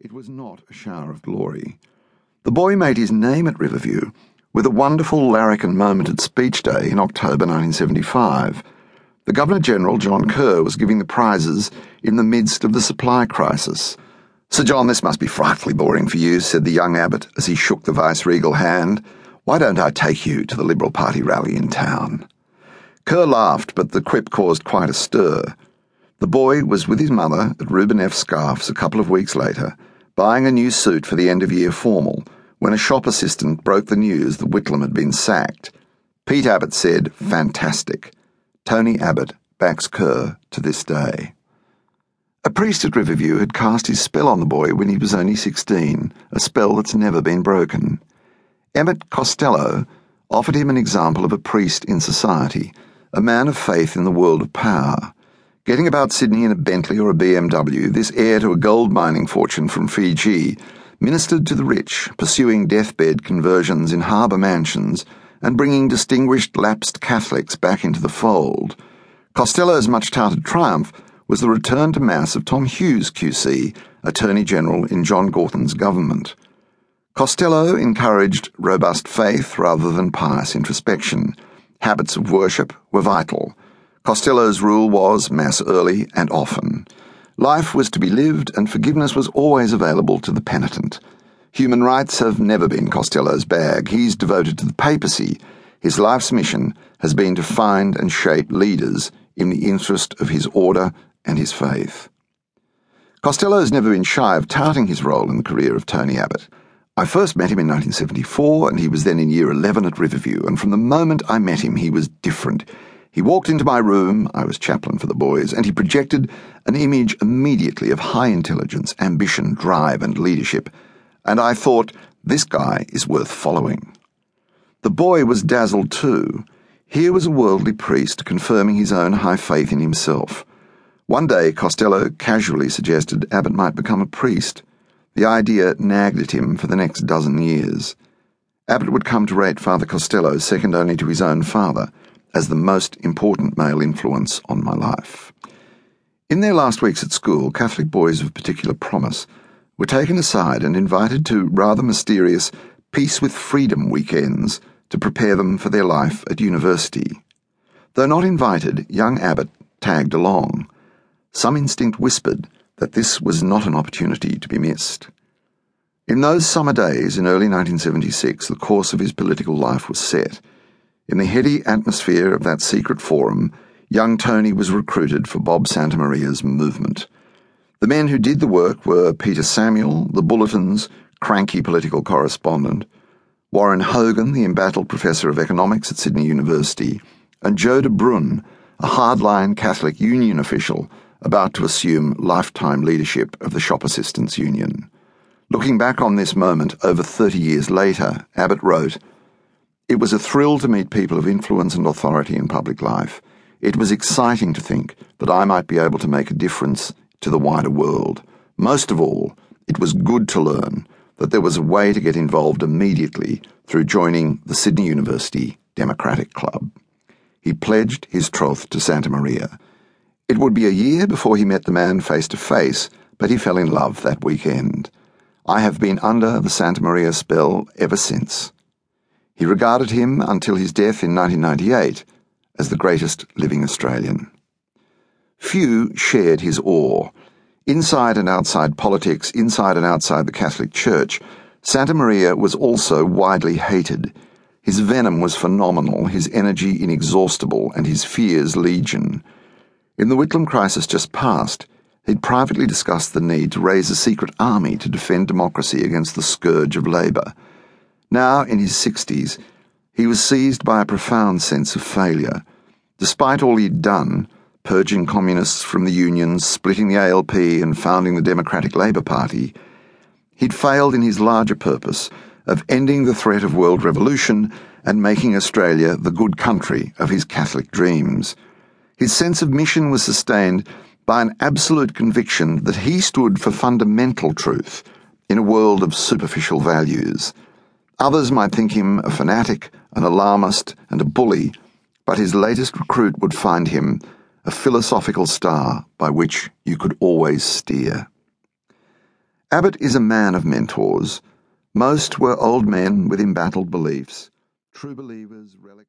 It was not a shower of glory. The boy made his name at Riverview with a wonderful larrikin moment at Speech Day in October 1975. The Governor General, John Kerr, was giving the prizes in the midst of the supply crisis. Sir John, this must be frightfully boring for you, said the young Abbott as he shook the vice-regal hand. Why don't I take you to the Liberal Party rally in town? Kerr laughed, but the quip caused quite a stir. The boy was with his mother at Reuben F. Scarf's a couple of weeks later, buying a new suit for the end of year formal, when a shop assistant broke the news that Whitlam had been sacked. Pete Abbott said, Fantastic. Tony Abbott backs Kerr to this day. A priest at Riverview had cast his spell on the boy when he was only 16, a spell that's never been broken. Emmet Costello offered him an example of a priest in society, a man of faith in the world of power. Getting about Sydney in a Bentley or a BMW, this heir to a gold mining fortune from Fiji ministered to the rich, pursuing deathbed conversions in harbour mansions and bringing distinguished lapsed Catholics back into the fold. Costello's much touted triumph was the return to Mass of Tom Hughes QC, Attorney General in John Gorton's government. Costello encouraged robust faith rather than pious introspection. Habits of worship were vital. Costello's rule was Mass early and often. Life was to be lived, and forgiveness was always available to the penitent. Human rights have never been Costello's bag. He's devoted to the papacy. His life's mission has been to find and shape leaders in the interest of his order and his faith. Costello has never been shy of touting his role in the career of Tony Abbott. I first met him in 1974, and he was then in year 11 at Riverview, and from the moment I met him, he was different. He walked into my room, I was chaplain for the boys, and he projected an image immediately of high intelligence, ambition, drive, and leadership, and I thought, this guy is worth following. The boy was dazzled too. Here was a worldly priest confirming his own high faith in himself. One day, Costello casually suggested Abbott might become a priest. The idea nagged at him for the next dozen years. Abbott would come to rate Father Costello second only to his own father as the most important male influence on my life. In their last weeks at school, Catholic boys of particular promise were taken aside and invited to rather mysterious Peace with Freedom weekends to prepare them for their life at university. Though not invited, young Abbott tagged along. Some instinct whispered that this was not an opportunity to be missed. In those summer days in early 1976, the course of his political life was set. In the heady atmosphere of that secret forum, young Tony was recruited for Bob Santamaria's movement. The men who did the work were Peter Samuel, the Bulletin's cranky political correspondent, Warren Hogan, the embattled professor of economics at Sydney University, and Joe de Bruyn, a hardline Catholic Union official about to assume lifetime leadership of the Shop Assistants Union. Looking back on this moment over 30 years later, Abbott wrote, It was a thrill to meet people of influence and authority in public life. It was exciting to think that I might be able to make a difference to the wider world. Most of all, it was good to learn that there was a way to get involved immediately through joining the Sydney University Democratic Club. He pledged his troth to Santamaria. it would be a year before he met the man face to face, but he fell in love that weekend. I have been under the Santamaria spell ever since. He regarded him until his death in 1998 as the greatest living Australian. Few shared his awe. Inside and outside politics, inside and outside the Catholic Church, Santamaria was also widely hated. His venom was phenomenal, his energy inexhaustible, and his fears legion. In the Whitlam crisis just past, he'd privately discussed the need to raise a secret army to defend democracy against the scourge of Labour. Now, in his 60s, he was seized by a profound sense of failure. Despite all he'd done, purging communists from the unions, splitting the ALP, and founding the Democratic Labour Party, he'd failed in his larger purpose of ending the threat of world revolution and making Australia the good country of his Catholic dreams. His sense of mission was sustained by an absolute conviction that he stood for fundamental truth in a world of superficial values. Others might think him a fanatic, an alarmist, and a bully, but his latest recruit would find him a philosophical star by which you could always steer. Abbott is a man of mentors. Most were old men with embattled beliefs, true believers, relics.